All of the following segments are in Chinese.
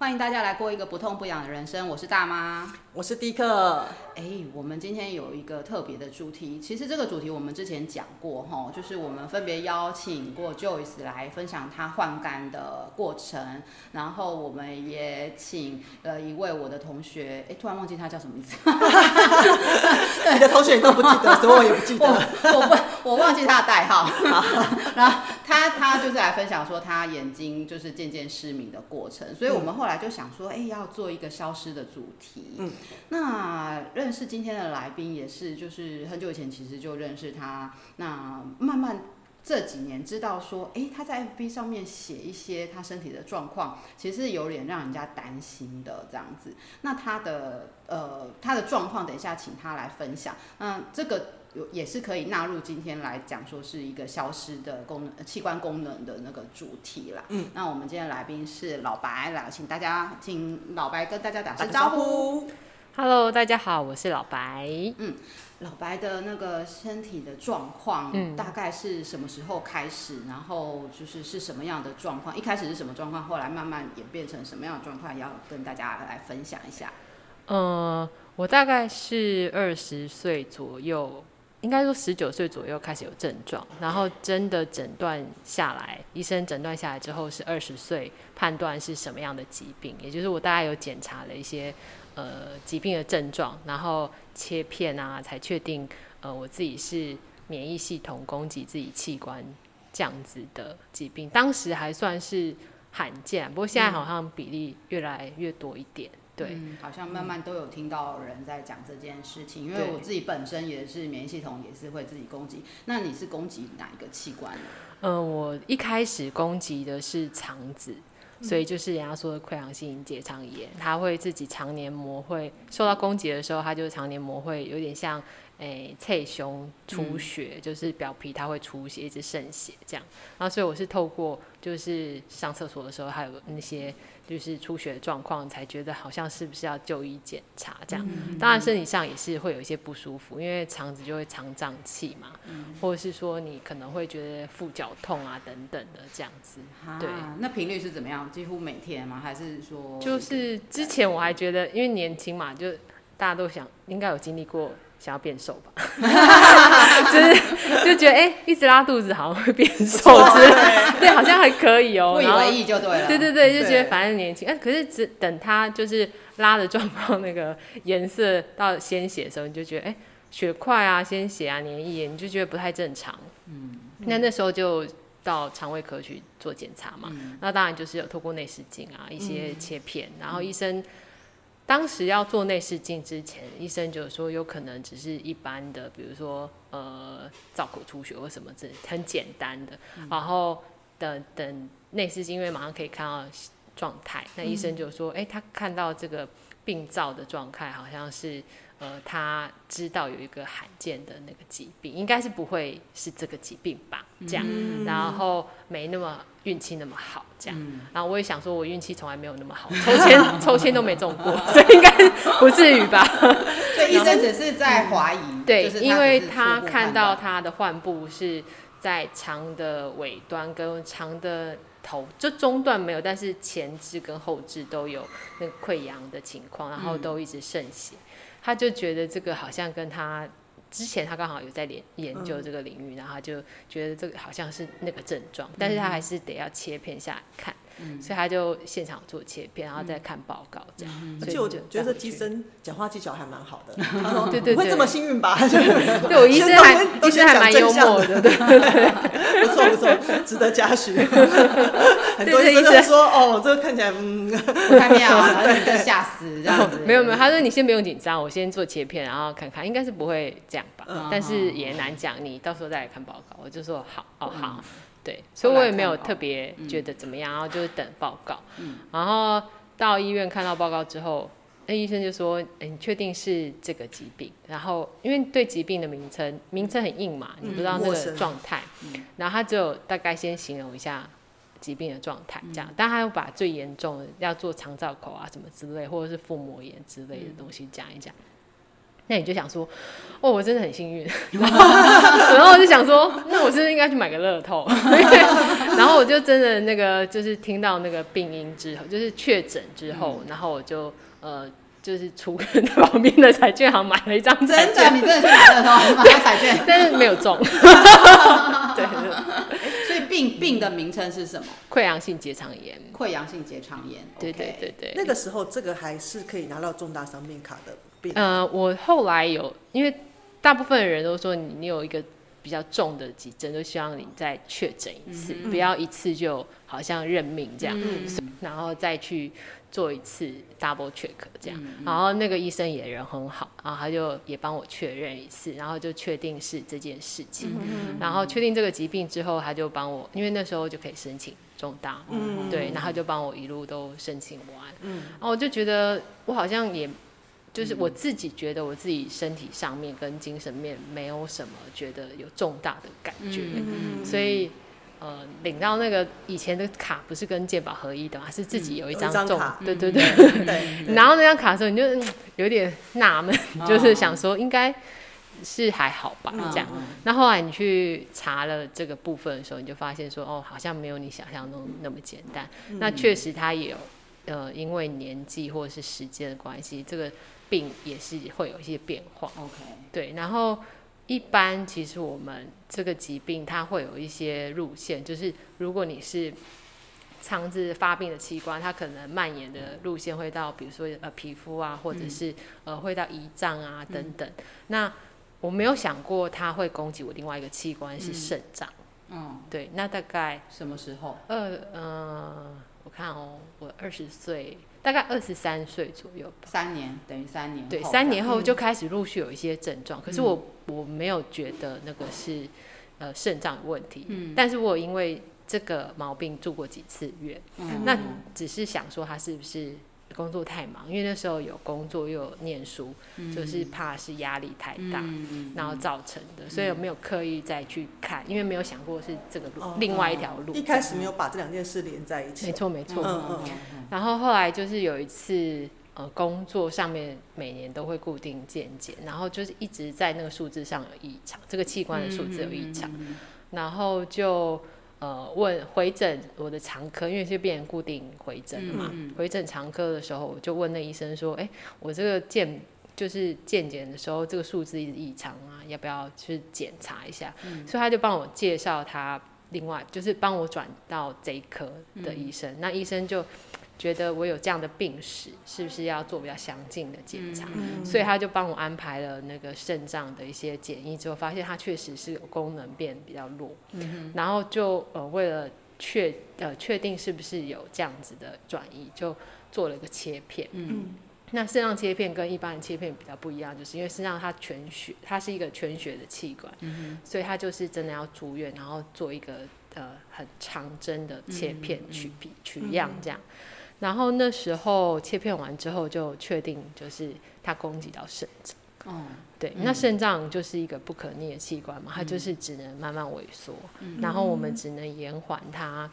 欢迎大家来过一个不痛不痒的人生，我是大妈，我是迪克。哎，我们今天有一个特别的主题，其实这个主题我们之前讲过哈，就是我们分别邀请过 Joyce 来分享她换肝的过程，然后我们也请了一位我的同学，哎，突然忘记他叫什么名字，你的同学你都不记得，所以我也不记得，我我不我忘记他的代号，然后他他就是来分享说他眼睛就是渐渐失明的过程，所以我们后来。就想说，哎、欸，要做一个消失的主题。嗯，那认识今天的来宾也是，就是很久以前其实就认识他。那慢慢这几年知道说，哎、欸，他在 FB 上面写一些他身体的状况，其实是有点让人家担心的这样子。那他的呃他的状况，等一下请他来分享。那这个。有也是可以纳入今天来讲，说是一个消失的功能器官功能的那个主题啦。嗯，那我们今天来宾是老白，来请大家请老白跟大家打声招呼。Hello，大家好，我是老白。嗯，老白的那个身体的状况，嗯，大概是什么时候开始？然后就是是什么样的状况？一开始是什么状况？后来慢慢演变成什么样的状况？要跟大家来分享一下。呃，我大概是二十岁左右。应该说十九岁左右开始有症状，然后真的诊断下来，医生诊断下来之后是二十岁判断是什么样的疾病，也就是我大概有检查了一些呃疾病的症状，然后切片啊才确定呃我自己是免疫系统攻击自己器官这样子的疾病，当时还算是罕见，不过现在好像比例越来越多一点。对、嗯，好像慢慢都有听到人在讲这件事情，因为我自己本身也是免疫系统也是会自己攻击。那你是攻击哪一个器官呢？嗯、呃，我一开始攻击的是肠子，所以就是人家说的溃疡性结肠炎，它会自己肠黏膜会受到攻击的时候，它就是肠黏膜会有点像。诶，脆胸出血，嗯，就是表皮它会出血，一直渗血这样。然后所以我是透过就是上厕所的时候，还有那些就是出血的状况，才觉得好像是不是要就医检查这样。嗯，当然身体上也是会有一些不舒服，因为肠子就会肠胀气嘛，嗯，或者是说你可能会觉得腹绞痛啊等等的这样子。对，那频率是怎么样？几乎每天吗？还是说？就是之前我还觉得，因为年轻嘛，就大家都想应该有经历过。想要变瘦吧，就是就觉得哎、欸，一直拉肚子好像会变瘦，对，好像还可以哦、喔，不以为意就对了。对对对，就觉得反正年轻，哎，可是只等他就是拉的状况那个颜色到鲜血的时候，你就觉得哎、欸，血块啊、鲜血啊、黏液，你就觉得不太正常。嗯，那那时候就到肠胃科去做检查嘛、嗯，那当然就是有透过内视镜啊，一些切片，嗯、然后医生。当时要做内视镜之前，医生就说有可能只是一般的，比如说呃造口出血或什么这很简单的。嗯、然后等等内视镜，因为马上可以看到状态，那医生就说，哎、嗯欸，他看到这个病灶的状态好像是。呃，他知道有一个罕见的那个疾病，应该是不会是这个疾病吧？这样，嗯、然后没那么运气那么好，这样、嗯。然后我也想说，我运气从来没有那么好，抽签抽签都没中过，所以应该不至于吧？所以医生只是在怀疑、嗯，对，因为他看到他的患部是在肠的尾端跟肠的头，就中段没有，但是前肢跟后肢都有那个溃疡的情况，然后都一直渗血。嗯他就觉得这个好像跟他之前他刚好有在研研究这个领域，然后他就觉得这个好像是那个症状，但是他还是得要切片下来看。嗯、所以他就现场做切片，然后再看报告这样。嗯、所以就我觉得医生讲话技巧还蛮好的。对对对，会这么幸运吧？对，我医生还医生还蛮幽默的，对 不错不错，值得嘉许。很多医生说哦，这个看起来嗯不太妙，然后就吓死这样子。没有没有，他说你先不用紧张，我先做切片，然后看看，应该是不会这样吧？嗯、但是也难讲，你到时候再来看报告。我就说好哦好。嗯对，所以我也没有特别觉得怎么样，然后就是等报告。嗯，然后到医院看到报告之后，那医生就说：“哎，你确定是这个疾病？”然后因为对疾病的名称名称很硬嘛，你不知道那个状态。嗯，然后他只有大概先形容一下疾病的状态，这样。但他又把最严重的要做肠造口啊什么之类，或者是腹膜炎之类的东西讲一讲。那你就想说，哦，我真的很幸运。然后我就想说，那我是不是应该去买个乐透？然后我就真的那个，就是听到那个病因之后，就是确诊之后，嗯、然后我就呃。就是出跟旁边的彩券行买了一张，真的，你真的去买了吗？买彩券，但是没有中。对，所以病病的名称是什么？溃疡性结肠炎。溃疡性结肠炎。对对对对。那个时候，这个还是可以拿到重大伤病卡的病。呃，我后来有，因为大部分的人都说你你有一个比较重的急症，都希望你再确诊一次，嗯、不要一次就好像认命这样，嗯、然后再去。做一次 double check 这样，嗯。嗯，然后那个医生也人很好，然后他就也帮我确认一次，然后就确定是这件事情，嗯嗯，然后确定这个疾病之后，他就帮我，因为那时候就可以申请重大，嗯、对，然后就帮我一路都申请完，嗯、然后我就觉得我好像也，就是我自己觉得我自己身体上面跟精神面没有什么觉得有重大的感觉，嗯、所以。呃，领到那个以前的卡不是跟健保合一的嘛，是自己有一张重，嗯、对对对。拿到那张卡的时候，你就有点纳闷，嗯、就是想说应该是还好吧，嗯、这样。那、嗯、后来你去查了这个部分的时候，你就发现说，哦，好像没有你想象中那么简单。嗯、那确实它也有，呃，因为年纪或者是时间的关系，这个病也是会有一些变化。OK，对，然后。一般其实我们这个疾病它会有一些路线，就是如果你是肠子发病的器官，它可能蔓延的路线会到，比如说呃皮肤啊，或者是呃会到胰脏啊等等。嗯、那我没有想过它会攻击我另外一个器官是肾脏。嗯，对，那大概什么时候？呃呃，我看哦，我二十岁。大概二十三岁左右吧，三年等于三年，对，三年后就开始陆续有一些症状。嗯、可是我我没有觉得那个是呃肾脏有问题，嗯、但是我因为这个毛病住过几次院，嗯、那只是想说他是不是。工作太忙，因为那时候有工作又有念书，嗯、就是怕是压力太大，嗯、然后造成的，嗯、所以我没有刻意再去看，因为没有想过是这个路，哦、另外一条路。一开始没有把这两件事连在一起。没错没错。嗯嗯。然后后来就是有一次，呃，工作上面每年都会固定健检，然后就是一直在那个数字上有异常，这个器官的数字有异常，嗯、然后就。呃，问回诊我的肠科，因为是变成固定回诊了嘛。回诊肠科的时候，我就问那医生说：“哎、欸，我这个健就是健检的时候，这个数字异常啊，要不要去检查一下？”嗯、所以他就帮我介绍他另外就是帮我转到这一科的医生，嗯、那医生就。觉得我有这样的病史，是不是要做比较详尽的检查？嗯、所以他就帮我安排了那个肾脏的一些检验，之后发现他确实是有功能变比较弱。嗯、然后就呃为了确呃确定是不是有这样子的转移，就做了一个切片。嗯、那肾脏切片跟一般的切片比较不一样，就是因为肾脏它全血，它是一个全血的器官，嗯、所以它就是真的要住院，然后做一个呃很长针的切片取皮、嗯、取样这样。然后那时候切片完之后，就确定就是它攻击到肾脏。哦，对，嗯、那肾脏就是一个不可逆的器官嘛，它就是只能慢慢萎缩，嗯、然后我们只能延缓它，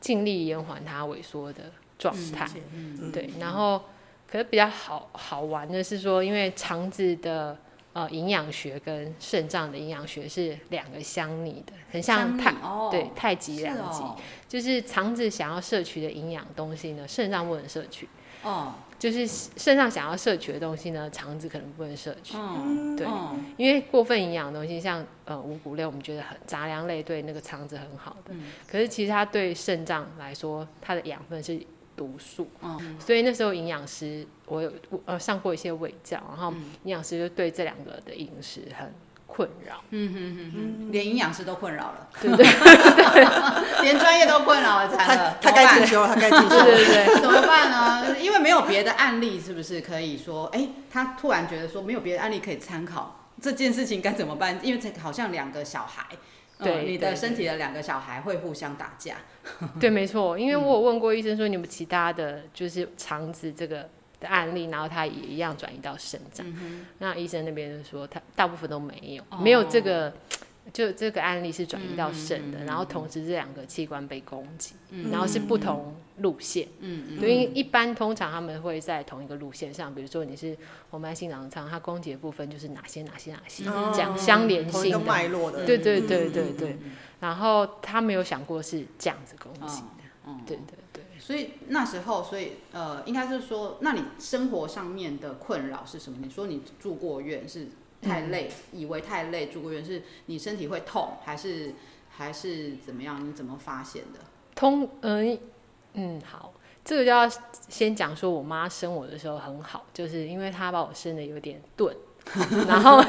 尽力延缓它萎缩的状态。嗯、对，然后可是比较好好玩的是说，因为肠子的。呃，营养学跟肾脏的营养学是两个相逆的，很像太、哦、对太极两极，哦、就是肠子想要摄取的营养东西呢，肾脏不能摄取。哦，就是肾脏想要摄取的东西呢，肠子可能不能摄取。嗯、对，哦、因为过分营养的东西，像呃五谷类，我们觉得很杂粮类对那个肠子很好的，嗯、可是其实它对肾脏来说，它的养分是。毒素，嗯、所以那时候营养师我有呃上过一些卫教，然后营养师就对这两个的饮食很困扰，嗯哼哼哼，连营养师都困扰了，对不对？对 连专业都困扰了，才他他该进修，他该进修，对对对，怎么办呢？因为没有别的案例，是不是可以说，哎、欸，他突然觉得说没有别的案例可以参考，这件事情该怎么办？因为这好像两个小孩。对，你的身体的两个小孩会互相打架。对，没错，因为我有问过医生说，你有没有其他的就是肠子这个的案例，然后他也一样转移到肾脏。嗯、那医生那边就说，他大部分都没有，哦、没有这个就这个案例是转移到肾的，然后同时这两个器官被攻击，然后是不同路线。嗯嗯。因为一般通常他们会在同一个路线上，比如说你是红斑性狼疮，它攻击的部分就是哪些哪些哪些这样相连性的脉络的。对对对对对。然后他没有想过是这样子攻击的。对对对。所以那时候，所以呃，应该是说，那你生活上面的困扰是什么？你说你住过院是？太累，以为太累，住过院是你身体会痛，还是还是怎么样？你怎么发现的？通，嗯嗯，好，这个就要先讲说，我妈生我的时候很好，就是因为她把我生的有点钝，然后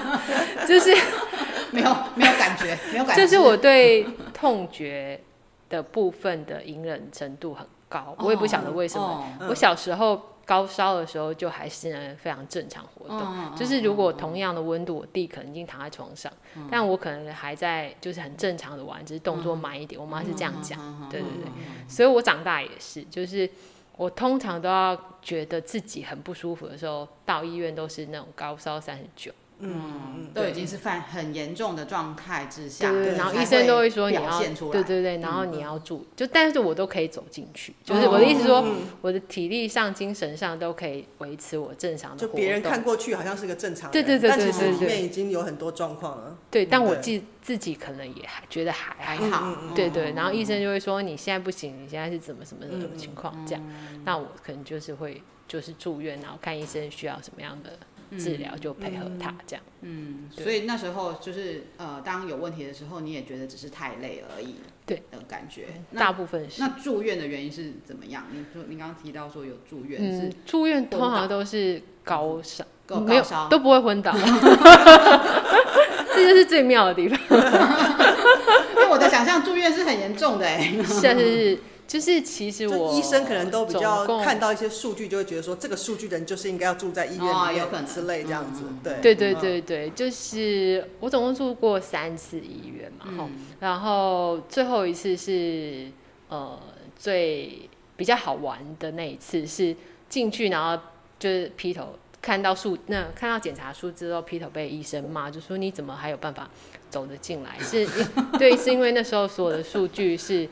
就是 没有没有感觉，没有感觉，就是我对痛觉的部分的隐忍程度很高，我也不晓得为什么，哦哦、我小时候。高烧的时候就还是非常正常活动，嗯、就是如果同样的温度，我弟可能已经躺在床上，嗯、但我可能还在就是很正常的玩，只是动作慢一点。嗯、我妈是这样讲，嗯、对对对，嗯、所以我长大也是，就是我通常都要觉得自己很不舒服的时候，到医院都是那种高烧三十九。嗯，都已经是犯很严重的状态之下，对，然后医生都会说你要，对对对，然后你要住，就但是我都可以走进去，就是我的意思说，我的体力上、精神上都可以维持我正常的。就别人看过去好像是个正常人，对对对对对，但其实里面已经有很多状况了。对，但我自自己可能也还觉得还还好，对对，然后医生就会说你现在不行，你现在是怎么什么什么情况这样，那我可能就是会就是住院，然后看医生需要什么样的。治疗就配合他这样，嗯，所以那时候就是呃，当有问题的时候，你也觉得只是太累而已，对的感觉。大部分是。那住院的原因是怎么样？你说你刚刚提到说有住院，是住院通常都是高烧，没有都不会昏倒，这就是最妙的地方。因为我的想象住院是很严重的哎，是啊是。就是其实我医生可能都比较看到一些数据，就会觉得说这个数据的人就是应该要住在医院里面之类这样子。对对对对对，就是我总共住过三次医院嘛，然后最后一次是呃最比较好玩的那一次是进去，然后就是劈头看到数那看到检查书之后，劈头被医生骂，就说你怎么还有办法走得进来？是 对，是因为那时候所有的数据是。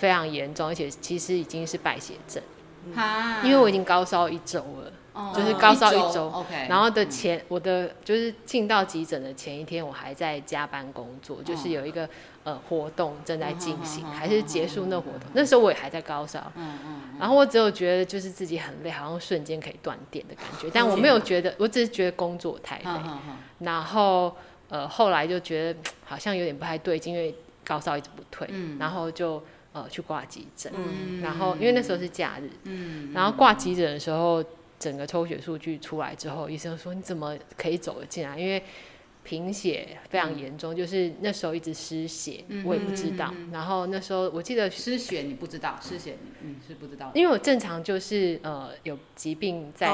非常严重，而且其实已经是败血症，嗯、因为我已经高烧一周了，哦、就是高烧一周。OK，然后的前、嗯、我的就是进到急诊的前一天，我还在加班工作，哦、就是有一个呃活动正在进行，嗯、还是结束那活动。嗯、那时候我也还在高烧，嗯嗯、然后我只有觉得就是自己很累，好像瞬间可以断电的感觉，但我没有觉得，我只是觉得工作太累。嗯嗯嗯、然后呃后来就觉得好像有点不太对劲，因为高烧一直不退，嗯、然后就。呃，去挂急诊，嗯、然后因为那时候是假日，嗯、然后挂急诊的时候，整个抽血数据出来之后，医生说你怎么可以走得进来？因为贫血非常严重，嗯、就是那时候一直失血，嗯、我也不知道。嗯、然后那时候我记得失血你不知道，失血你是不知道，因为我正常就是呃有疾病在。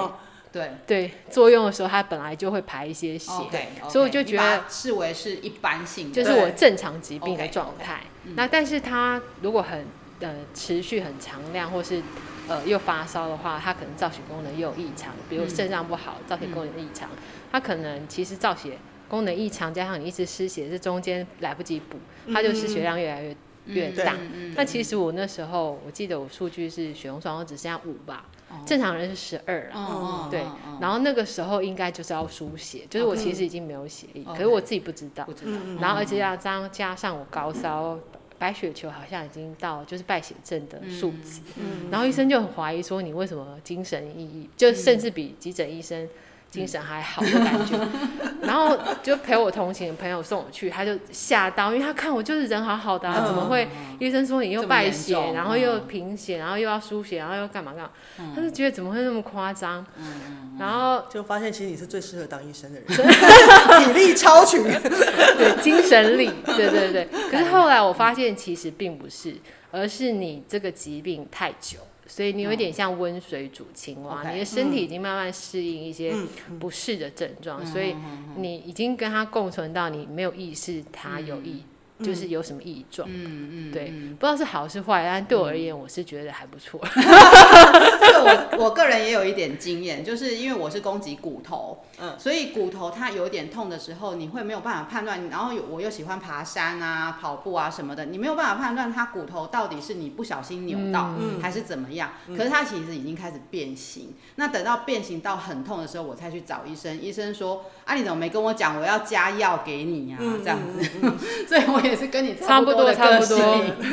哦对。对，作用的时候它本来就会排一些血，okay, okay, 所以我就觉得视为是一般性，就是我正常疾病的状态。Okay, 那但是它如果很呃持续很长量，或是呃又发烧的话，它可能造血功能又有异常，比如肾脏不好，造血功能异常，它可能其实造血功能异常，加上你一直失血，这中间来不及补，它就失血量越来越越大。那其实我那时候我记得我数据是血红素只剩下五吧。正常人是十二啊，对，然后那个时候应该就是要输血，就是我其实已经没有血液，可是我自己不知道，然后而且要加加上我高烧，白血球好像已经到就是败血症的数值，然后医生就很怀疑说你为什么精神奕奕，就甚至比急诊医生。精神还好的感觉，然后就陪我同行的朋友送我去，他就吓到，因为他看我就是人好好的啊，怎么会？医生说你又败血，然后又贫血，然后又要输血，然后又干嘛干嘛？他就觉得怎么会那么夸张？然后就发现其实你是最适合当医生的人，体力超群，对，精神力，对对对。可是后来我发现其实并不是，而是你这个疾病太久。所以你有一点像温水煮青蛙，你的身体已经慢慢适应一些不适的症状，所以你已经跟它共存到你没有意识，它有异，就是有什么异状。嗯嗯，对，不知道是好是坏，但对我而言，我是觉得还不错。这个我我我个人也有一点经验，就是因为我是攻击骨头，嗯，所以骨头它有点痛的时候，你会没有办法判断。然后我又喜欢爬山啊、跑步啊什么的，你没有办法判断它骨头到底是你不小心扭到，嗯，还是怎么样。可是它其实已经开始变形。那等到变形到很痛的时候，我才去找医生。医生说：“啊，你怎么没跟我讲？我要加药给你呀，啊？”这样子，所以我也是跟你差不多的个性。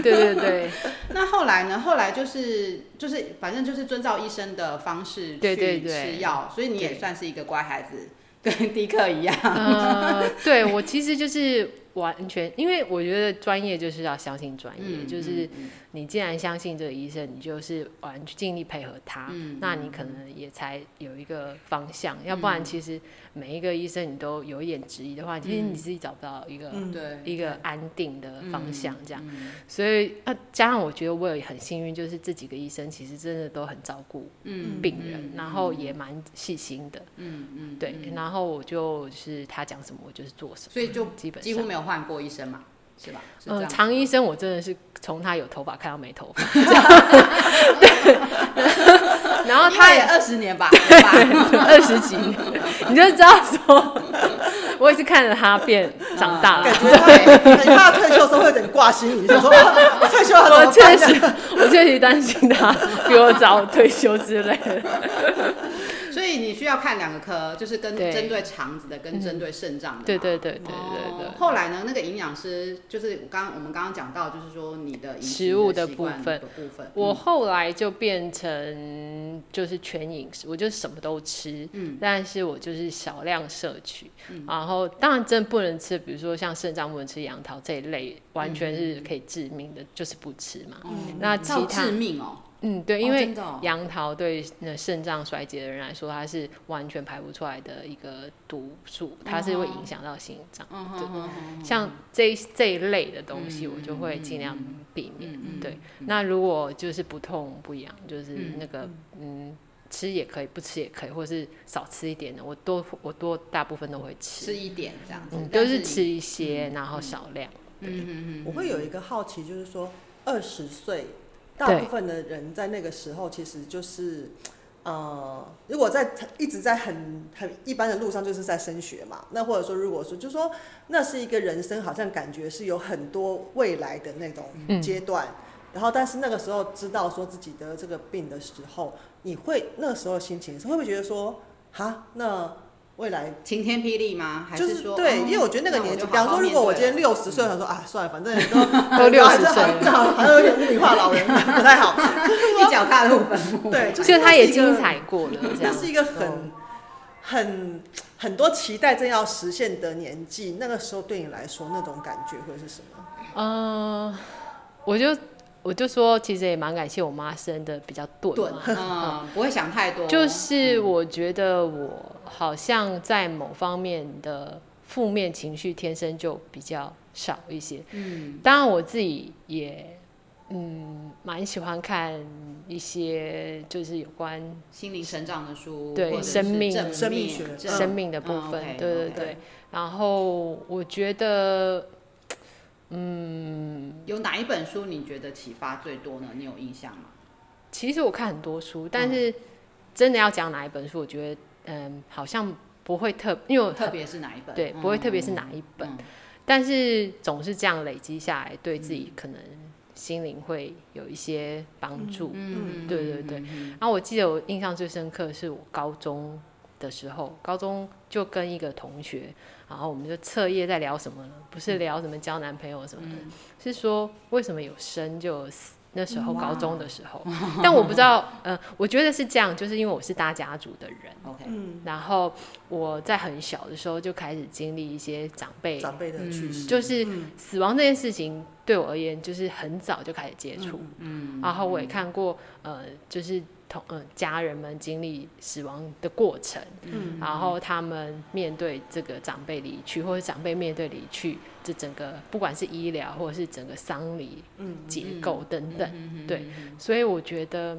对对对。那后来呢？后来就是就是，反正就是遵照医生的方式去吃药，所以你也算是一个乖孩子，跟迪克一样。呃，对我其实就是完全，因为我觉得专业就是要相信专业，嗯，就是。你既然相信这个医生，你就是完全尽力配合他，嗯，那你可能也才有一个方向。嗯，要不然，其实每一个医生你都有一点质疑的话，嗯，其实你自己找不到一个，嗯，一个安定的方向。这样，嗯，所以啊，加上我觉得我也很幸运，就是这几个医生其实真的都很照顾病人，嗯，然后也蛮细心的。嗯嗯，对，然后我就是他讲什么，我就是做什么，所以就基本几乎没有换过医生嘛。是吧？嗯，常医生我真的是从他有头发看到没头发，对。然后他也二十年吧，二十几年，你就知道说，我也是看着他变长大了。感觉他他退休的时候会有点挂心，你就说 退休了，我确实，我确实担心他比我早退休之类的。所以你需要看两个科，就是跟针对肠子的，跟针对肾脏的。对对对对对对。后来呢，那个营养师就是刚我们刚刚讲到，就是说你的食物的部分。我后来就变成就是全饮食，我就什么都吃，嗯，但是我就是少量摄取，然后当然真不能吃，比如说像肾脏不能吃杨桃这一类，完全是可以致命的，就是不吃嘛。那其他致命哦。嗯，对，因为杨桃对那肾脏衰竭的人来说，它是完全排不出来的一个毒素，它是会影响到心脏。对，像这这一类的东西，我就会尽量避免。对，那如果就是不痛不痒，就是那个嗯，吃也可以，不吃也可以，或是少吃一点的，我多我多大部分都会吃。吃一点这样子，都是吃一些，然后少量。嗯嗯嗯。我会有一个好奇，就是说二十岁。大部分的人在那个时候，其实就是，呃，如果在一直在很很一般的路上，就是在升学嘛。那或者说，如果说，就是说，那是一个人生，好像感觉是有很多未来的那种阶段。嗯、然后，但是那个时候知道说自己得这个病的时候，你会那个时候心情是会不会觉得说，哈，那？未来晴天霹雳吗？还是说？对，因为我觉得那个年纪，比方说，如果我今天六十岁，想说啊，算了，反正 都都六十岁，好像有点物理化老人，不太好，一脚踏入坟墓。对，就他也精彩过了，这样。是一个很很很多期待正要实现的年纪，那个时候对你来说，那种感觉会是什么？嗯，我就。我就说，其实也蛮感谢我妈生的比较钝嘛，嗯，不会想太多。就是我觉得我好像在某方面的负面情绪天生就比较少一些。嗯，当然我自己也嗯蛮喜欢看一些就是有关心灵成长的书，对生命生命学生命的部分，对对对。然后我觉得。嗯，有哪一本书你觉得启发最多呢？你有印象吗？其实我看很多书，但是真的要讲哪一本书，我觉得嗯，好像不会特，因为我特别是哪一本，对，不会特别是哪一本，嗯、但是总是这样累积下来，对自己可能心灵会有一些帮助。嗯，对对对。然后我记得我印象最深刻是我高中的时候，高中就跟一个同学。然后我们就彻夜在聊什么呢？不是聊什么交男朋友什么的，嗯、是说为什么有生就有死。那时候高中的时候，但我不知道，呃，我觉得是这样，就是因为我是大家族的人，OK，然后我在很小的时候就开始经历一些长辈长辈的去世，就是死亡这件事情对我而言，就是很早就开始接触，嗯，然后我也看过，呃，就是同。嗯，家人们经历死亡的过程，嗯，然后他们面对这个长辈离去，或者长辈面对离去，这整个不管是医疗或者是整个丧礼结构等等，对，所以我觉得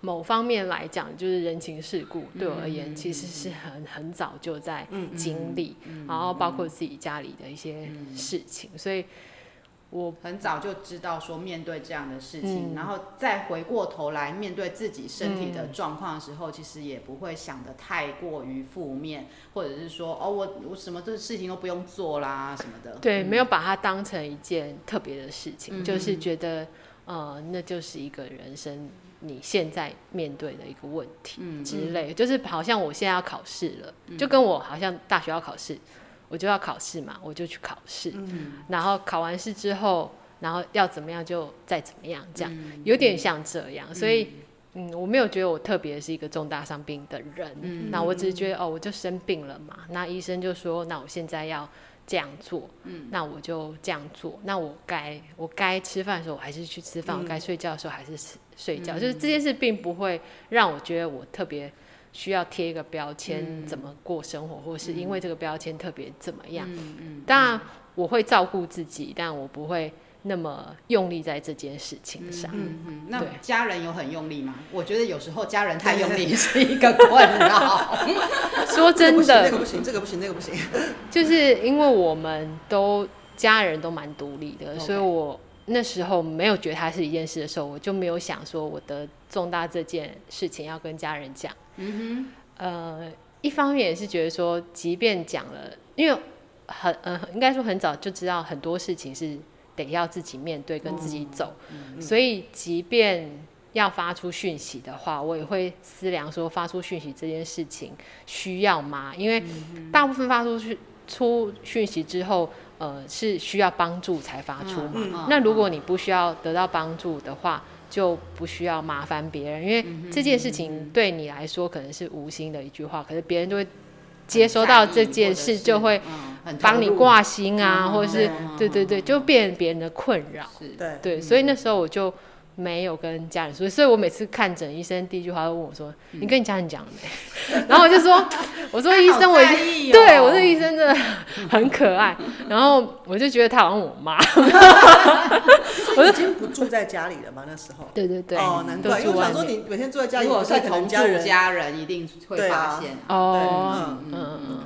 某方面来讲，就是人情世故对我而言，其实是很很早就在经历，然后包括自己家里的一些事情，所以。我很早就知道说面对这样的事情，嗯、然后再回过头来面对自己身体的状况的时候，嗯、其实也不会想得太过于负面，或者是说哦，我我什么的事情都不用做啦什么的。对，嗯、没没有把它当成一件特别的事情，嗯、就是觉得呃，那就是一个人生你现在面对的一个问题之类，嗯、就是好像我现在要考试了，嗯、就跟我好像大学要考试。我就要考试嘛，我就去考试，嗯、然后考完试之后，然后要怎么样就再怎么样，这样、嗯、有点像这样。嗯、所以，嗯，我没有觉得我特别是一个重大伤病的人，嗯、那我只是觉得哦，我就生病了嘛。那医生就说，那我现在要这样做，嗯、那我就这样做。那我该我该吃饭的时候，我还是去吃饭；嗯、我该睡觉的时候，还是睡觉。嗯、就是这件事并不会让我觉得我特别。需要贴一个标签，怎么过生活，嗯、或是因为这个标签特别怎么样？嗯嗯、当然我会照顾自己，但我不会那么用力在这件事情上。嗯嗯嗯、那家人有很用力吗？我觉得有时候家人太用力是一个困扰。说真的，那个不行，这个不行，那个不行。就是因为我们都家人都蛮独立的.所以我那时候没有觉得它是一件事的时候，我就没有想说我的重大这件事情要跟家人讲。嗯哼，呃，一方面也是觉得说，即便讲了，因为很呃，应该说很早就知道很多事情是得要自己面对跟自己走，嗯嗯、所以即便要发出讯息的话，我也会思量说发出讯息这件事情需要吗？因为大部分发出去出讯息之后，呃，是需要帮助才发出嘛。嗯嗯、那如果你不需要得到帮助的话，就不需要麻烦别人，因为这件事情对你来说可能是无心的一句话，可是别人就会接收到这件事，就会帮你挂心啊，或者是对对对，就变别人的困扰。对。对，所以那时候我就没有跟家人说，所以我每次看诊，医生第一句话都问我说：“你跟你家人讲了没？” 然后我就说：“我说 医生，我对我这医生真的很可爱。”然后我就觉得他好像我妈。我已经不住在家里了吗？那时候。对对对。哦，难怪，因为我想说你每天住在家里，如果是同住家人，一定会发现。哦，嗯嗯嗯，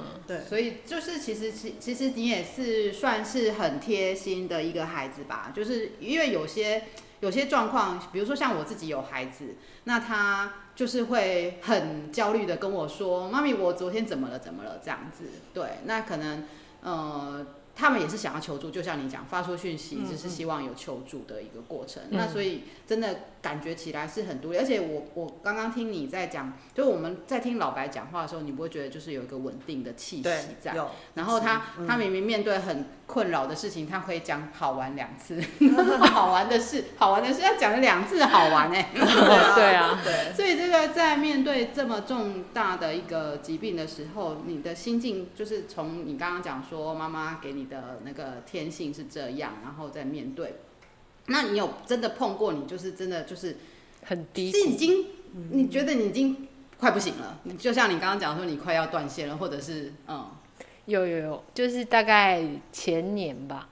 所以就是其实其其实你也是算是很贴心的一个孩子吧，就是因为有些。有些状况，比如说像我自己有孩子，那他就是会很焦虑的跟我说：“妈咪，我昨天怎么了？怎么了？”这样子，对，那可能，呃。他们也是想要求助，就像你讲，发出讯息只是希望有求助的一个过程。嗯、那所以真的感觉起来是很独立，而且我我刚刚听你在讲，就我们在听老白讲话的时候，你不会觉得就是有一个稳定的气息在。然后他、嗯、他明明面对很困扰的事情，他可以讲好玩两次，好玩的事，好玩的事要讲了两次，好玩哎、欸。对啊，对。所以这个在面对这么重大的一个疾病的时候，你的心境就是从你刚刚讲说妈妈给你。你的那个天性是这样，然后再面对。那你有真的碰过？你就是真的就是很低，是已经你觉得你已经快不行了。你就像你刚刚讲说，你快要断线了，或者是嗯，有有有，就是大概前年吧。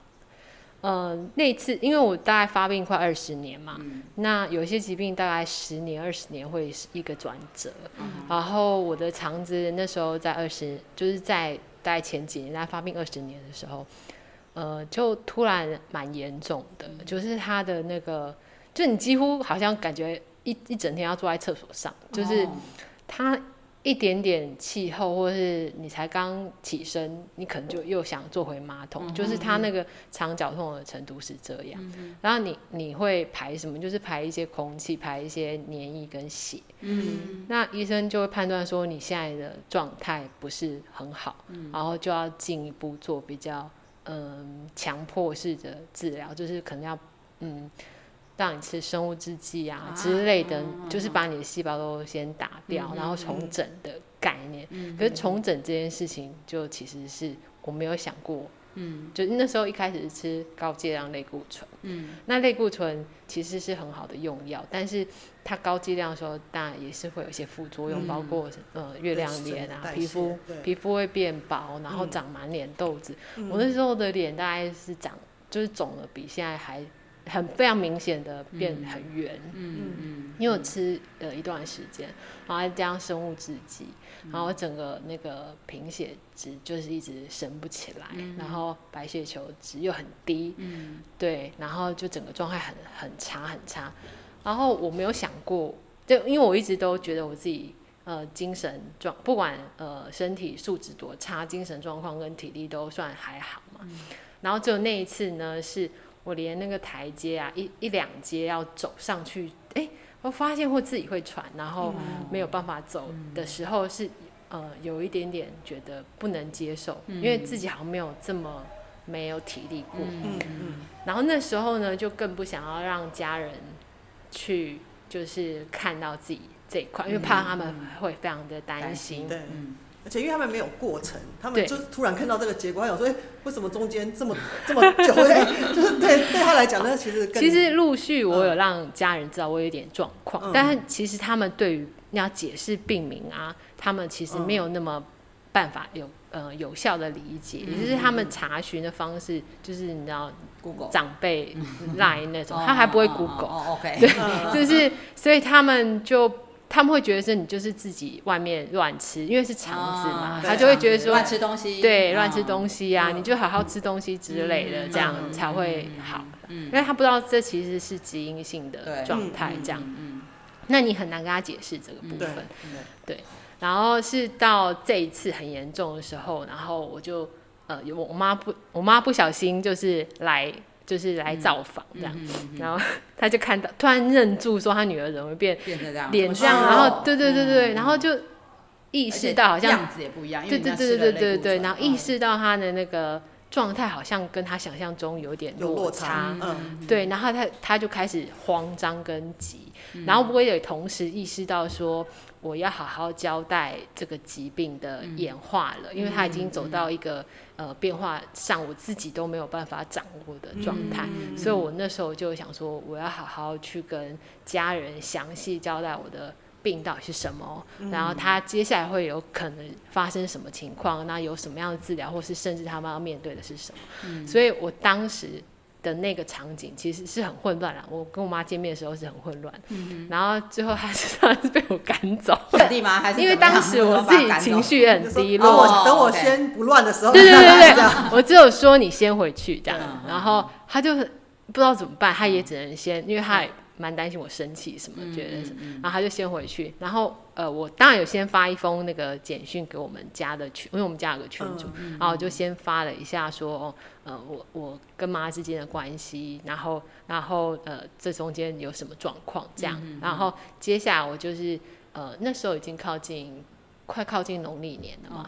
呃，那次因为我大概发病快二十年嘛，嗯、那有些疾病大概十年、二十年会是一个转折。嗯、然后我的肠子那时候在二十，就是在。大概前几年，在发病二十年的时候，呃，就突然蛮严重的，就是他的那个，就你几乎好像感觉一一整天要坐在厕所上，就是他。一点点气候，或者是你才刚起身，你可能就又想坐回马桶，嗯、就是他那个肠绞痛的程度是这样。嗯、然后你你会排什么？就是排一些空气，排一些黏液跟血。嗯，那医生就会判断说你现在的状态不是很好，嗯、然后就要进一步做比较嗯强迫式的治疗，就是可能要嗯。让你吃生物制剂啊之类的，就是把你的细胞都先打掉，然后重整的概念。可是重整这件事情，就其实是我没有想过。嗯，就那时候一开始是吃高剂量类固醇。嗯，那类固醇其实是很好的用药，但是它高剂量的时候，当然也是会有一些副作用，包括呃月亮脸啊，皮肤皮肤会变薄，然后长满脸痘子。我那时候的脸大概是长就是肿的比现在还。很非常明显的变很圆，嗯嗯，因为我吃了一段时间，然后加上生物制剂，然后整个那个贫血值就是一直升不起来，然后白血球值又很低，嗯，对，然后就整个状态很很差很差，然后我没有想过，就因为我一直都觉得我自己呃精神状不管呃身体素质多差，精神状况跟体力都算还好嘛，然后只有那一次呢是。我连那个台阶啊，一一两阶要走上去，哎、欸，我发现我自己会喘，然后没有办法走的时候是，呃，有一点点觉得不能接受，因为自己好像没有这么没有体力过。嗯嗯。然后那时候呢，就更不想要让家人去，就是看到自己这一块，因为怕他们会非常的担心。对。而且因为他们没有过程，他们就突然看到这个结果，他想说：“哎，为什么中间这么这么久？”就是对对他来讲，那其实其实陆续我有让家人知道我有点状况，嗯、但是其实他们对于要解释病名啊，他们其实没有那么办法有呃有效的理解，嗯、也就是他们查询的方式就是你知道，Google。长辈 Line 那种，他还不会 Google，对，就是所以他们就。他们会觉得是你就是自己外面乱吃，因为是肠子嘛，他就会觉得说乱吃东西，对，乱吃东西啊，你就好好吃东西之类的，这样才会好。因为他不知道这其实是基因性的状态，这样。那你很难跟他解释这个部分。对。然后是到这一次很严重的时候，然后我就呃，我我妈不，我妈不小心就是来。就是来造访这样，然后 他就看到，突然认住，说他女儿怎么会变脸这样，然后对对对对，然后就意识到好像样子也不一样，对对对对对对，然后意识到他的那个状态好像跟他想象中有点落差，对，然后他他就开始慌张跟急，然后我也同时意识到说。我要好好交代这个疾病的演化了，嗯、因为它已经走到一个、嗯、呃变化上，我自己都没有办法掌握的状态，嗯、所以我那时候就想说，我要好好去跟家人详细交代我的病到底是什么，嗯、然后他接下来会有可能发生什么情况，那有什么样的治疗，或是甚至他们要面对的是什么，嗯、所以我当时。的那个场景其实是很混乱了。我跟我妈见面的时候是很混乱，然后最后还是还是被我赶走。对吗？还是因为当时我自己情绪也很低落。等我等我先不乱的时候，对对对对，我只有说你先回去这样，然后他就不知道怎么办，他也只能先，因为他。蛮担心我生气什么，觉得然后他就先回去。然后呃，我当然有先发一封那个简讯给我们家的群，因为我们家有个群组，嗯、然后我就先发了一下说，呃，我我跟妈之间的关系，然后然后呃，这中间有什么状况这样。然后接下来我就是呃，那时候已经靠近快靠近农历年了嘛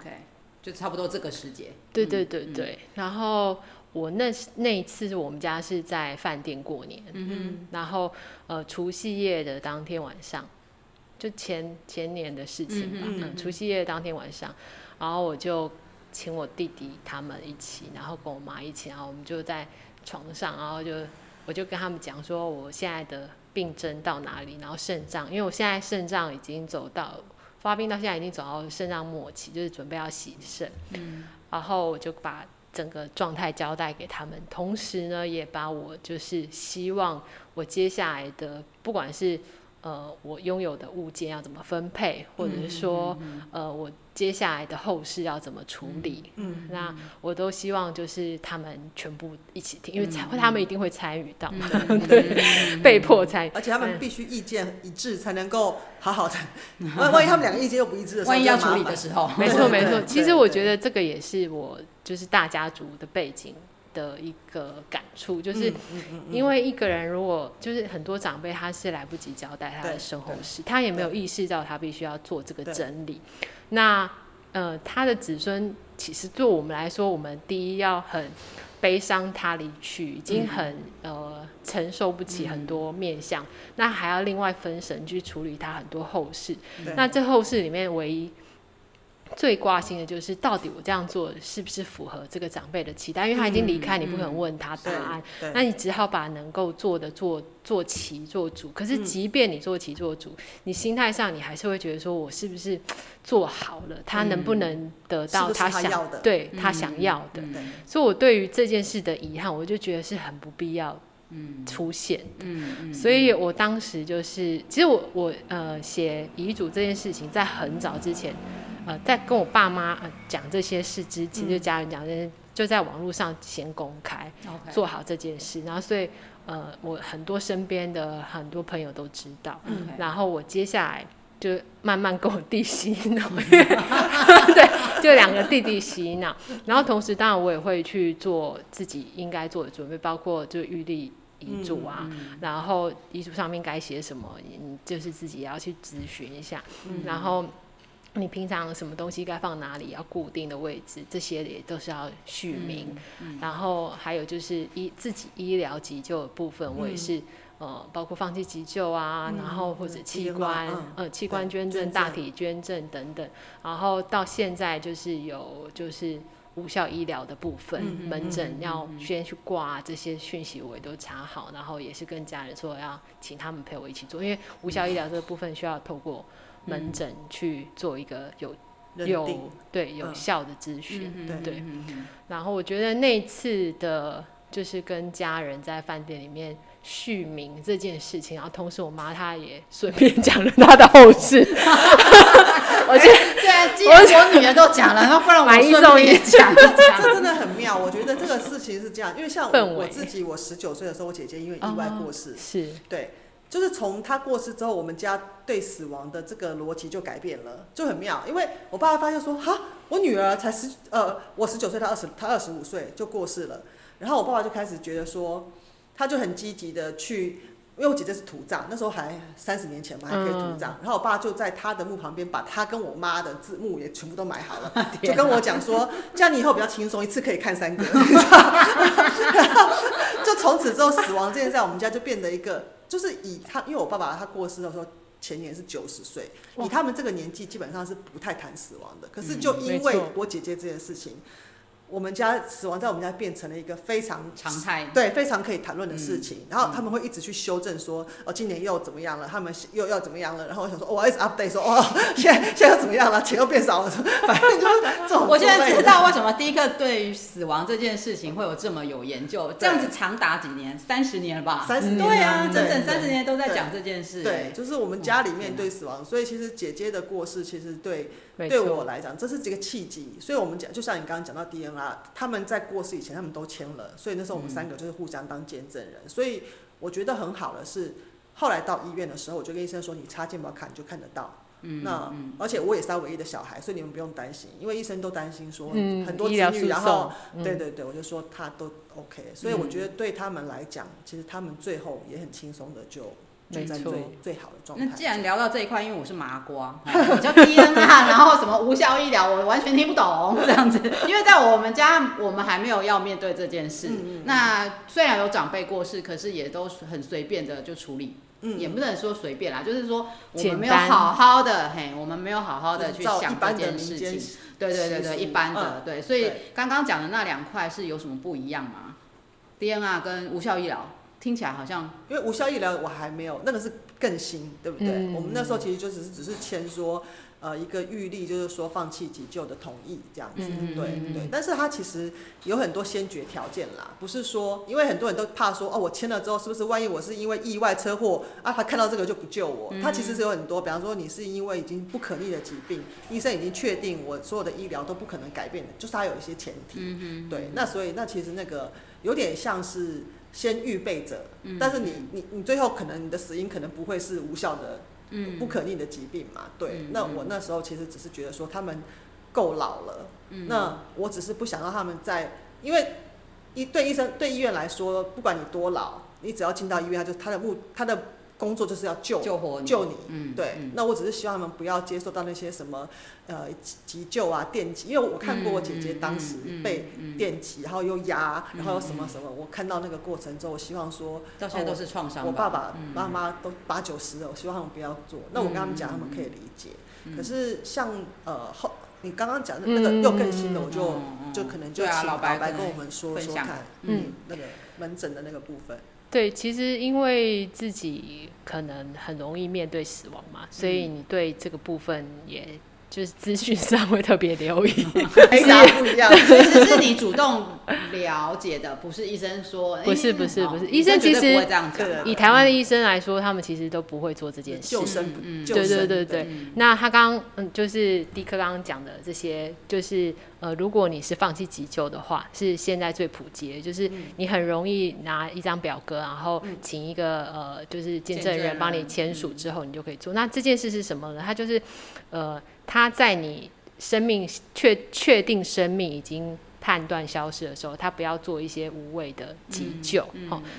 就差不多这个时节。对对对对，嗯、然后。我那那一次，我们家是在饭店过年，嗯，然后呃，除夕夜的当天晚上，就前前年的事情吧，嗯，嗯，除夕夜当天晚上，然后我就请我弟弟他们一起，然后跟我妈一起，然后我们就在床上，然后就我就跟他们讲说我现在的病症到哪里，然后肾脏，因为我现在肾脏已经走到发病到现在已经走到肾脏末期，就是准备要洗肾，嗯，然后我就把。整个状态交代给他们，同时呢，也把我就是希望我接下来的，不管是呃我拥有的物件要怎么分配，或者是说呃我接下来的后事要怎么处理，嗯，那我都希望就是他们全部一起听，因为他们一定会参与到，对，被迫参与，而且他们必须意见一致才能够好好的，万万一他们两个意见又不一致的时候，万一要处理的时候，没错没错，其实我觉得这个也是我。就是大家族的背景的一个感触，就是因为一个人如果就是很多长辈他是来不及交代他的身后事，他也没有意识到他必须要做这个整理。那呃，他的子孙其实对我们来说，我们第一要很悲伤他离去，已经很呃承受不起很多面相，那还要另外分神去处理他很多后事。那这后事里面唯一。最挂心的就是，到底我这样做是不是符合这个长辈的期待？因为他已经离开，你不可能问他答案，那你只好把能够做的做做齐做主。可是，即便你做齐做主，你心态上你还是会觉得说，我是不是做好了？他能不能得到他想对他想要的？所以，我对于这件事的遗憾，我就觉得是很不必要出现的。嗯嗯，所以我当时就是，其实我我呃写遗嘱这件事情，在很早之前，呃，在跟我爸妈呃讲这些事之前，就家人讲这些，就在网络上先公开.做好这件事，然后所以呃，我很多身边的很多朋友都知道.然后我接下来。就慢慢跟我弟洗脑，对，就两个弟弟洗脑，然后同时当然我也会去做自己应该做的准备，包括就预立遗嘱啊，然后遗嘱上面该写什么，你就是自己也要去咨询一下，嗯、然后你平常什么东西该放哪里，要固定的位置，这些也都是要续名，嗯嗯、然后还有就是医自己医疗急救的部分，我也是。嗯。呃，包括放弃急救啊，嗯、然后或者器官，器官捐赠、大体捐赠等等，然后到现在就是有就是无效医疗的部分，嗯、门诊要先去挂这些讯息，我也都查好，然后也是跟家人说要请他们陪我一起做，因为无效医疗这个部分需要透过门诊去做一个有有对有效的咨询，嗯、对，然后我觉得那次的，就是跟家人在饭店里面。续名这件事情，然后同时我妈她也顺便讲了她的后事。我觉得对啊，既然我女儿都讲了，那不然我顺便也讲一讲。这真的很妙，我觉得这个事情是这样，因为像我，我自己，我十九岁的时候，我姐姐因为意外过世，是对，就是从她过世之后，我们家对死亡的这个逻辑就改变了，就很妙。因为我爸爸发现说，哈，我女儿才十呃，我十九岁，她二十，她二十五岁就过世了，然后我爸爸就开始觉得说。他就很积极的去，因为我姐姐是土葬，那时候还三十年前嘛，还可以土葬。嗯、然后我爸就在他的墓旁边，把他跟我妈的字墓也全部都埋好了，哪就跟我讲说，这样你以后比较轻松，一次可以看三个。然 后 就从此之后，死亡这件事在我们家就变得一个，就是以他，因为我爸爸他过世的时候前年是九十岁，以他们这个年纪基本上是不太谈死亡的。可是就因为我姐姐这件事情。我们家死亡在我们家变成了一个非常常态，对，非常可以谈论的事情。嗯、然后他们会一直去修正说，哦，今年又怎么样了？他们又要怎么样了？然后我想说，哦、我一直 update 说，哦，现在现在又怎么样了？钱又变少了，反正就是这种。我现在知道为什么第一个对于死亡这件事情会有这么有研究，这样子长达几年，三十年了吧？三十年，对啊，整整三十年都在讲这件事。对，就是我们家里面对死亡，所以其实姐姐的过世，其实对。对我来讲，这是这个契机，所以我们讲，就像你刚刚讲到 DNA，他们在过世以前，他们都签了，所以那时候我们三个就是互相当见证人，嗯、所以我觉得很好的是，后来到医院的时候，我就跟医生说，你插健保卡你就看得到，嗯，那、嗯、而且我也是他唯一的小孩，所以你们不用担心，因为医生都担心说很多子女，然后，嗯、对对对，我就说他都 OK，所以我觉得对他们来讲，其实他们最后也很轻松的就。没错，最好的状态。那既然聊到这一块，因为我是麻瓜，叫 DNA，然后什么无效医疗，我完全听不懂这样子。因为在我们家，我们还没有要面对这件事。嗯、那虽然有长辈过世，可是也都很随便的就处理，嗯、也不能说随便啦，就是说我们没有好好的，嘿，我们没有好好的去想这件事情。对对对对，一般的、嗯、对。所以刚刚讲的那两块是有什么不一样吗？DNA 跟无效医疗。听起来好像，因为无效医疗我还没有，那个是更新，对不对？嗯、我们那时候其实就只是只是签说，呃，一个预立，就是说放弃急救的同意这样子，嗯、对对。但是它其实有很多先决条件啦，不是说，因为很多人都怕说，哦，我签了之后是不是万一我是因为意外车祸啊，他看到这个就不救我？他其实是有很多，比方说你是因为已经不可逆的疾病，医生已经确定我所有的医疗都不可能改变的，就是它有一些前提。嗯、对，那所以那其实那个有点像是。先预备着，但是你你你最后可能你的死因可能不会是无效的，不可逆的疾病嘛？对，那我那时候其实只是觉得说他们够老了，那我只是不想让他们在，因为医对医生对医院来说，不管你多老，你只要进到医院，他就他的目他的。工作就是要救救活你，救你，嗯，对。嗯、那我只是希望他们不要接受到那些什么，呃，急救啊、电击，因为我看过我姐姐当时被电击，然后又压，然后又什么什么，我看到那个过程之后，我希望说，到现在都是创伤、哦。我爸爸妈妈都八九十了，我希望他们不要做。那我跟他们讲，他们可以理解。可是像呃后，你刚刚讲的那个又更新的，我就就可能就请老白跟我们说说看，嗯，那个门诊的那个部分。对，其实因为自己可能很容易面对死亡嘛，所以你对这个部分也就是资讯上会特别留意，每家不一样。其实是你主动了解的，不是医生说。不是不是不是，医生其实不会这样讲。以台湾的医生来说，他们其实都不会做这件事。救生，嗯，对对对对。那他刚刚嗯，就是迪克刚刚讲的这些，就是呃，如果你是放弃急救的话，是现在最普及的，就是你很容易拿一张表格，然后请一个呃，就是见证人帮你签署之后，你就可以做。那这件事是什么呢？它就是呃。他在你生命确确定生命已经判断消失的时候，他不要做一些无谓的急救。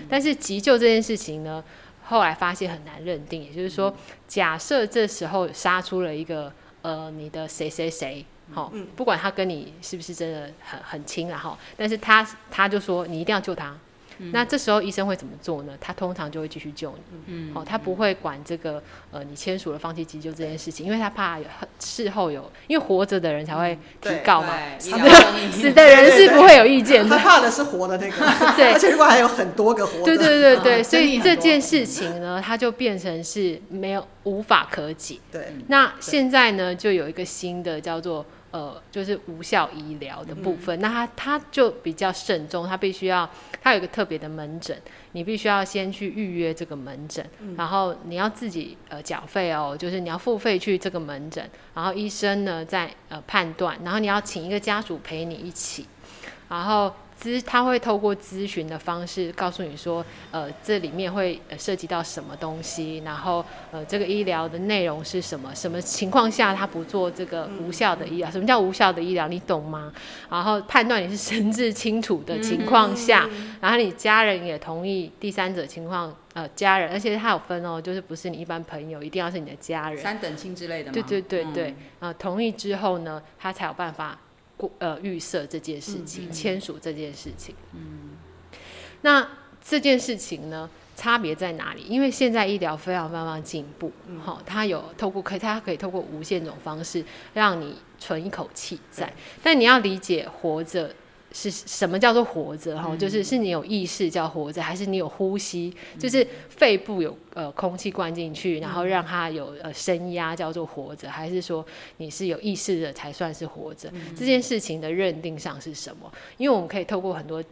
但是急救这件事情呢，后来发现很难认定。也就是说，假设这时候杀出了一个呃你的谁谁谁，好，不管他跟你是不是真的很很亲了哈，但是他他就说你一定要救他。嗯、那这时候医生会怎么做呢？他通常就会继续救你，嗯，好、哦，他不会管这个呃，你签署了放弃急救这件事情，因为他怕有事后有，因为活着的人才会提告嘛，死的死的人是不会有意见的，他怕的是活的那个，对，而且如果还有很多个活的，对对对对，所以这件事情呢，它就变成是没有无法可解，对，那现在呢，就有一个新的叫做。呃，就是无效医疗的部分，嗯、那他他就比较慎重，他必须要，他有一个特别的门诊，你必须要先去预约这个门诊，嗯、然后你要自己呃缴费哦，就是你要付费去这个门诊，然后医生呢在呃判断，然后你要请一个家属陪你一起，然后。咨他会透过咨询的方式告诉你说，呃，这里面会涉及到什么东西，然后呃，这个医疗的内容是什么？什么情况下他不做这个无效的医疗？什么叫无效的医疗？你懂吗？然后判断你是神志清楚的情况下，然后你家人也同意，第三者情况，呃，家人，而且他有分哦，就是不是你一般朋友，一定要是你的家人，三等亲之类的嘛？对对对对，呃，同意之后呢，他才有办法。呃，预设这件事情，签署、这件事情，嗯，那这件事情呢，差别在哪里？因为现在医疗非常非常进步，好、嗯，它有透过可以，它可以透过无限种方式让你存一口气在，但你要理解活着。是什么叫做活着哈？嗯、就是是你有意识叫活着，还是你有呼吸？嗯、就是肺部有呃空气灌进去，然后让它有呃声压叫做活着，还是说你是有意识的才算是活着？嗯、这件事情的认定上是什么？因为我们可以透过很多。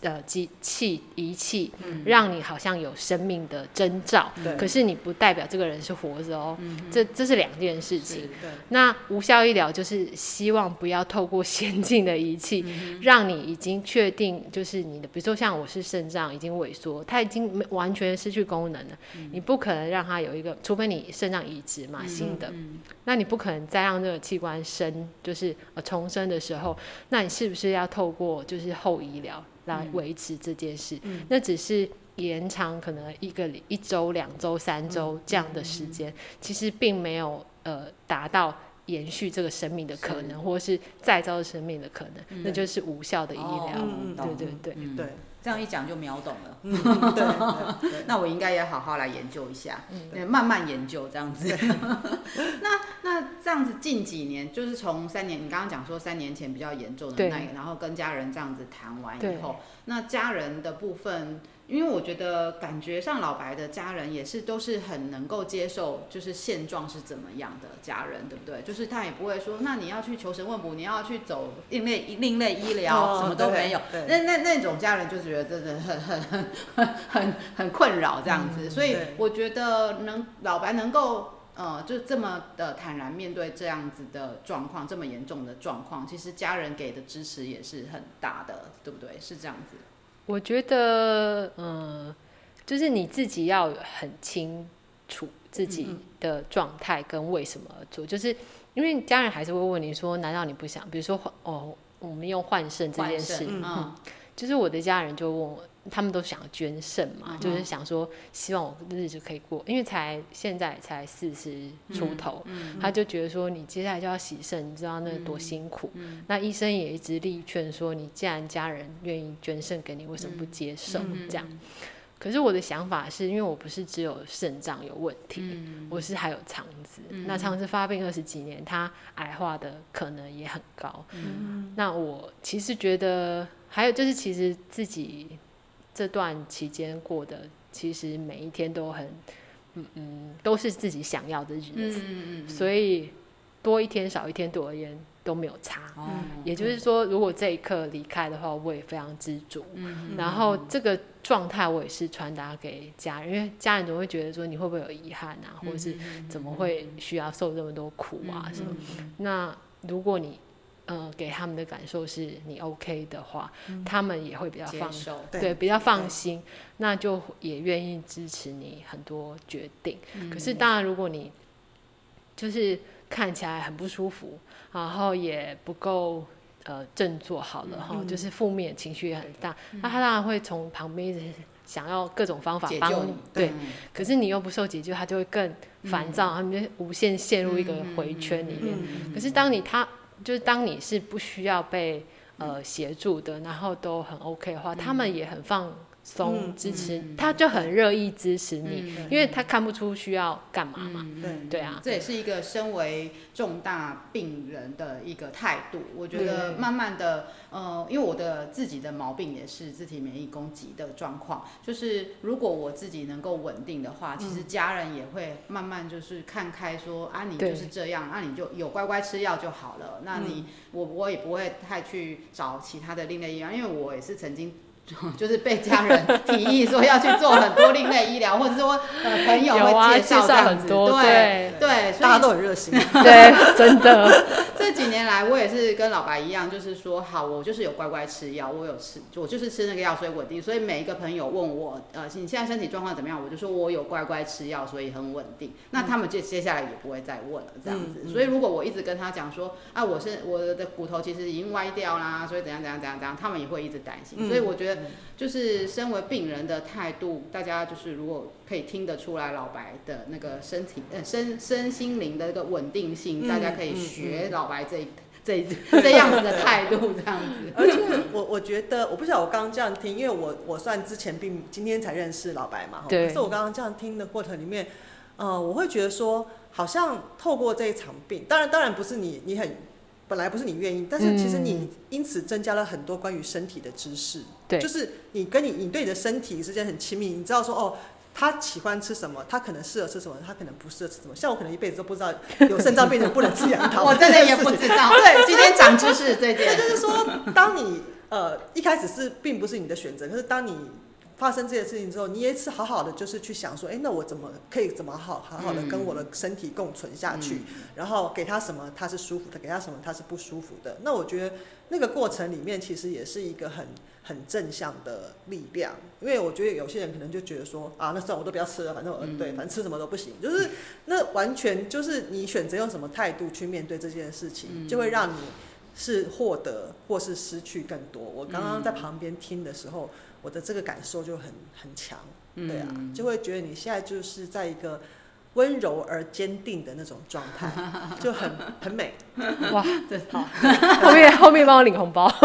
呃，机器仪器让你好像有生命的征兆，嗯、可是你不代表这个人是活着哦。嗯、这这是两件事情。那无效医疗就是希望不要透过先进的仪器，嗯、让你已经确定就是你的，比如说像我是肾脏已经萎缩，它已经完全失去功能了，嗯、你不可能让它有一个，除非你肾脏移植嘛，新的，嗯、那你不可能再让这个器官生，就是呃重生的时候，那你是不是要透过就是后医疗？来维持这件事，嗯、那只是延长可能一个一周、两周、三周这样的时间，嗯嗯、其实并没有呃达到延续这个生命的可能，是。或是再造生命的可能，嗯、那就是无效的医疗。哦、对对对、嗯、对。这样一讲就秒懂了，嗯、对，对 那我应该也好好来研究一下，嗯、慢慢研究这样子。那那这样子近几年，就是从三年，你刚刚讲说三年前比较严重的那个，然后跟家人这样子谈完以后，那家人的部分。因为我觉得感觉上老白的家人也是都是很能够接受，就是现状是怎么样的家人，对不对？就是他也不会说，那你要去求神问卜，你要去走另类另类医疗，哦、什么都没有。那那那种家人就觉得真的很很很很很很困扰这样子。嗯、所以我觉得能老白能够呃就这么的坦然面对这样子的状况，这么严重的状况，其实家人给的支持也是很大的，对不对？是这样子。我觉得，嗯，就是你自己要很清楚自己的状态跟为什么而做，就是因为家人还是会问你说，难道你不想？比如说换哦，我们用换肾这件事，嗯，嗯，就是我的家人就问我。他们都想捐肾嘛，嗯、就是想说希望我日子可以过，因为才现在才四十出头，嗯嗯、他就觉得说你接下来就要洗肾，你知道那多辛苦。那医生也一直力劝说，你既然家人愿意捐肾给你，为什么不接受？嗯、这样。可是我的想法是因为我不是只有肾脏有问题，嗯、我是还有肠子。嗯、那肠子发病二十几年，它癌化的可能也很高。嗯、那我其实觉得还有就是，其实自己。这段期间过的，其实每一天都很，嗯嗯，都是自己想要的日子，嗯嗯嗯，所以多一天少一天对我而言都没有差。嗯，也就是说，如果这一刻离开的话，我也非常知足。嗯，然后这个状态我也是传达给家人，因为家人总会觉得说你会不会有遗憾啊，或者是怎么会需要受这么多苦啊？什么？那如果你呃给他们的感受是你 OK 的话，他们也会比较放手，对，比较放心，那就也愿意支持你很多决定。可是当然，如果你就是看起来很不舒服，然后也不够呃振作好了哈，就是负面情绪也很大，那他当然会从旁边一直想要各种方法帮你，对。可是你又不受解救，他就会更烦躁，他们就无限陷入一个回圈里面。可是当你他就是当你是不需要被呃协助的，然后都很 OK 的话，他们也很放。松支持，他就很乐意支持你，因为他看不出需要干嘛嘛。对对啊，这也是一个身为重大病人的一个态度。我觉得慢慢的，呃，因为我的自己的毛病也是自体免疫攻击的状况，就是如果我自己能够稳定的话，其实家人也会慢慢就是看开，说啊，你就是这样，那你就有乖乖吃药就好了。那你我我也不会太去找其他的另类医院，因为我也是曾经。就是被家人提议说要去做很多另类医疗，或者说呃朋友会介绍很多，对对，大家都很热心，对，真的。这几年来，我也是跟老白一样，就是说好，我就是有乖乖吃药，我有吃，我就是吃那个药，所以稳定。所以每一个朋友问我，呃，你现在身体状况怎么样？我就说我有乖乖吃药，所以很稳定。那他们接接下来也不会再问了，这样子。所以如果我一直跟他讲说，啊，我是我的骨头其实已经歪掉啦，所以怎样怎样怎样怎样，他们也会一直担心。所以我觉得。就是身为病人的态度，大家就是如果可以听得出来，老白的那个身体呃身身心灵的一个稳定性，嗯、大家可以学老白这、嗯、这这样子的态度这样子。而且我我觉得，我不晓得我刚刚这样听，因为我我算之前并今天才认识老白嘛，对。可是我刚刚这样听的过程里面，呃，我会觉得说，好像透过这一场病，当然当然不是你你很。本来不是你愿意，但是其实你因此增加了很多关于身体的知识。对，就是你跟你你对你的身体之间很亲密，你知道说哦，他喜欢吃什么，他可能适合吃什么，他可能不适合吃什么。像我可能一辈子都不知道有肾脏病人不能吃杨桃，我真的也不知道。对，今天长知识，对对。所以就是说，当你呃一开始是并不是你的选择，可是当你。发生这些事情之后，你也是好好的，就是去想说，哎，那我怎么可以怎么好好好的跟我的身体共存下去？嗯、然后给他什么他是舒服的，给他什么他是不舒服的。那我觉得那个过程里面其实也是一个很很正向的力量，因为我觉得有些人可能就觉得说，啊，那算了，我都不要吃了，反正我嗯对，反正吃什么都不行。就是那完全就是你选择用什么态度去面对这件事情，就会让你是获得或是失去更多。我刚刚在旁边听的时候。我的这个感受就很很强，对啊，就会觉得你现在就是在一个温柔而坚定的那种状态，就很很美。哇，对，好，后面后面帮我领红包，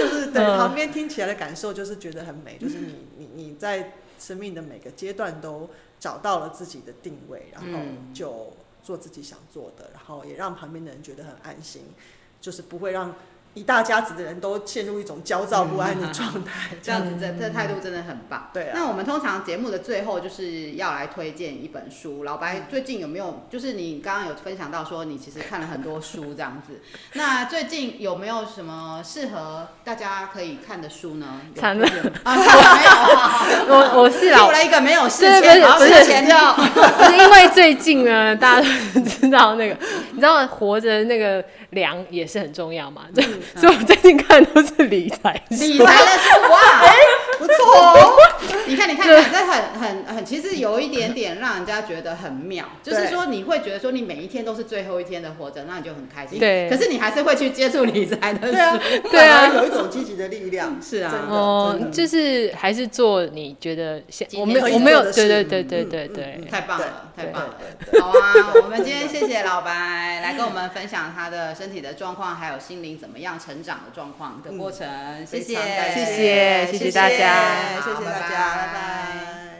就是对旁边听起来的感受就是觉得很美，就是你你你在生命的每个阶段都找到了自己的定位，然后就做自己想做的，然后也让旁边的人觉得很安心，就是不会让。一大家子的人都陷入一种焦躁不安的状态，这样子这这态度真的很棒。对啊，那我们通常节目的最后就是要来推荐一本书。老白最近有没有？就是你刚刚有分享到说你其实看了很多书这样子。那最近有没有什么适合大家可以看的书呢？惨了啊，没有。我我是老了一个没有时间，不是钱就 因为最近呢，大家都知道那个，你知道活着那个粮也是很重要嘛。所以我最近看的都是理财理财的书哇，哎，不错哦。你看，你看，这很很很，其实有一点点让人家觉得很妙，就是说你会觉得说你每一天都是最后一天的活着，那你就很开心。对。可是你还是会去接触理财的书，对啊，有一种积极的力量。是啊，哦，就是还是做你觉得我没有我没有，对对对对对对，太棒了，太棒了。好啊，我们今天谢谢老白来跟我们分享他的身体的状况，还有心灵怎么样成长的状况的过程，谢谢，谢谢，谢谢大家，谢谢大家，拜拜。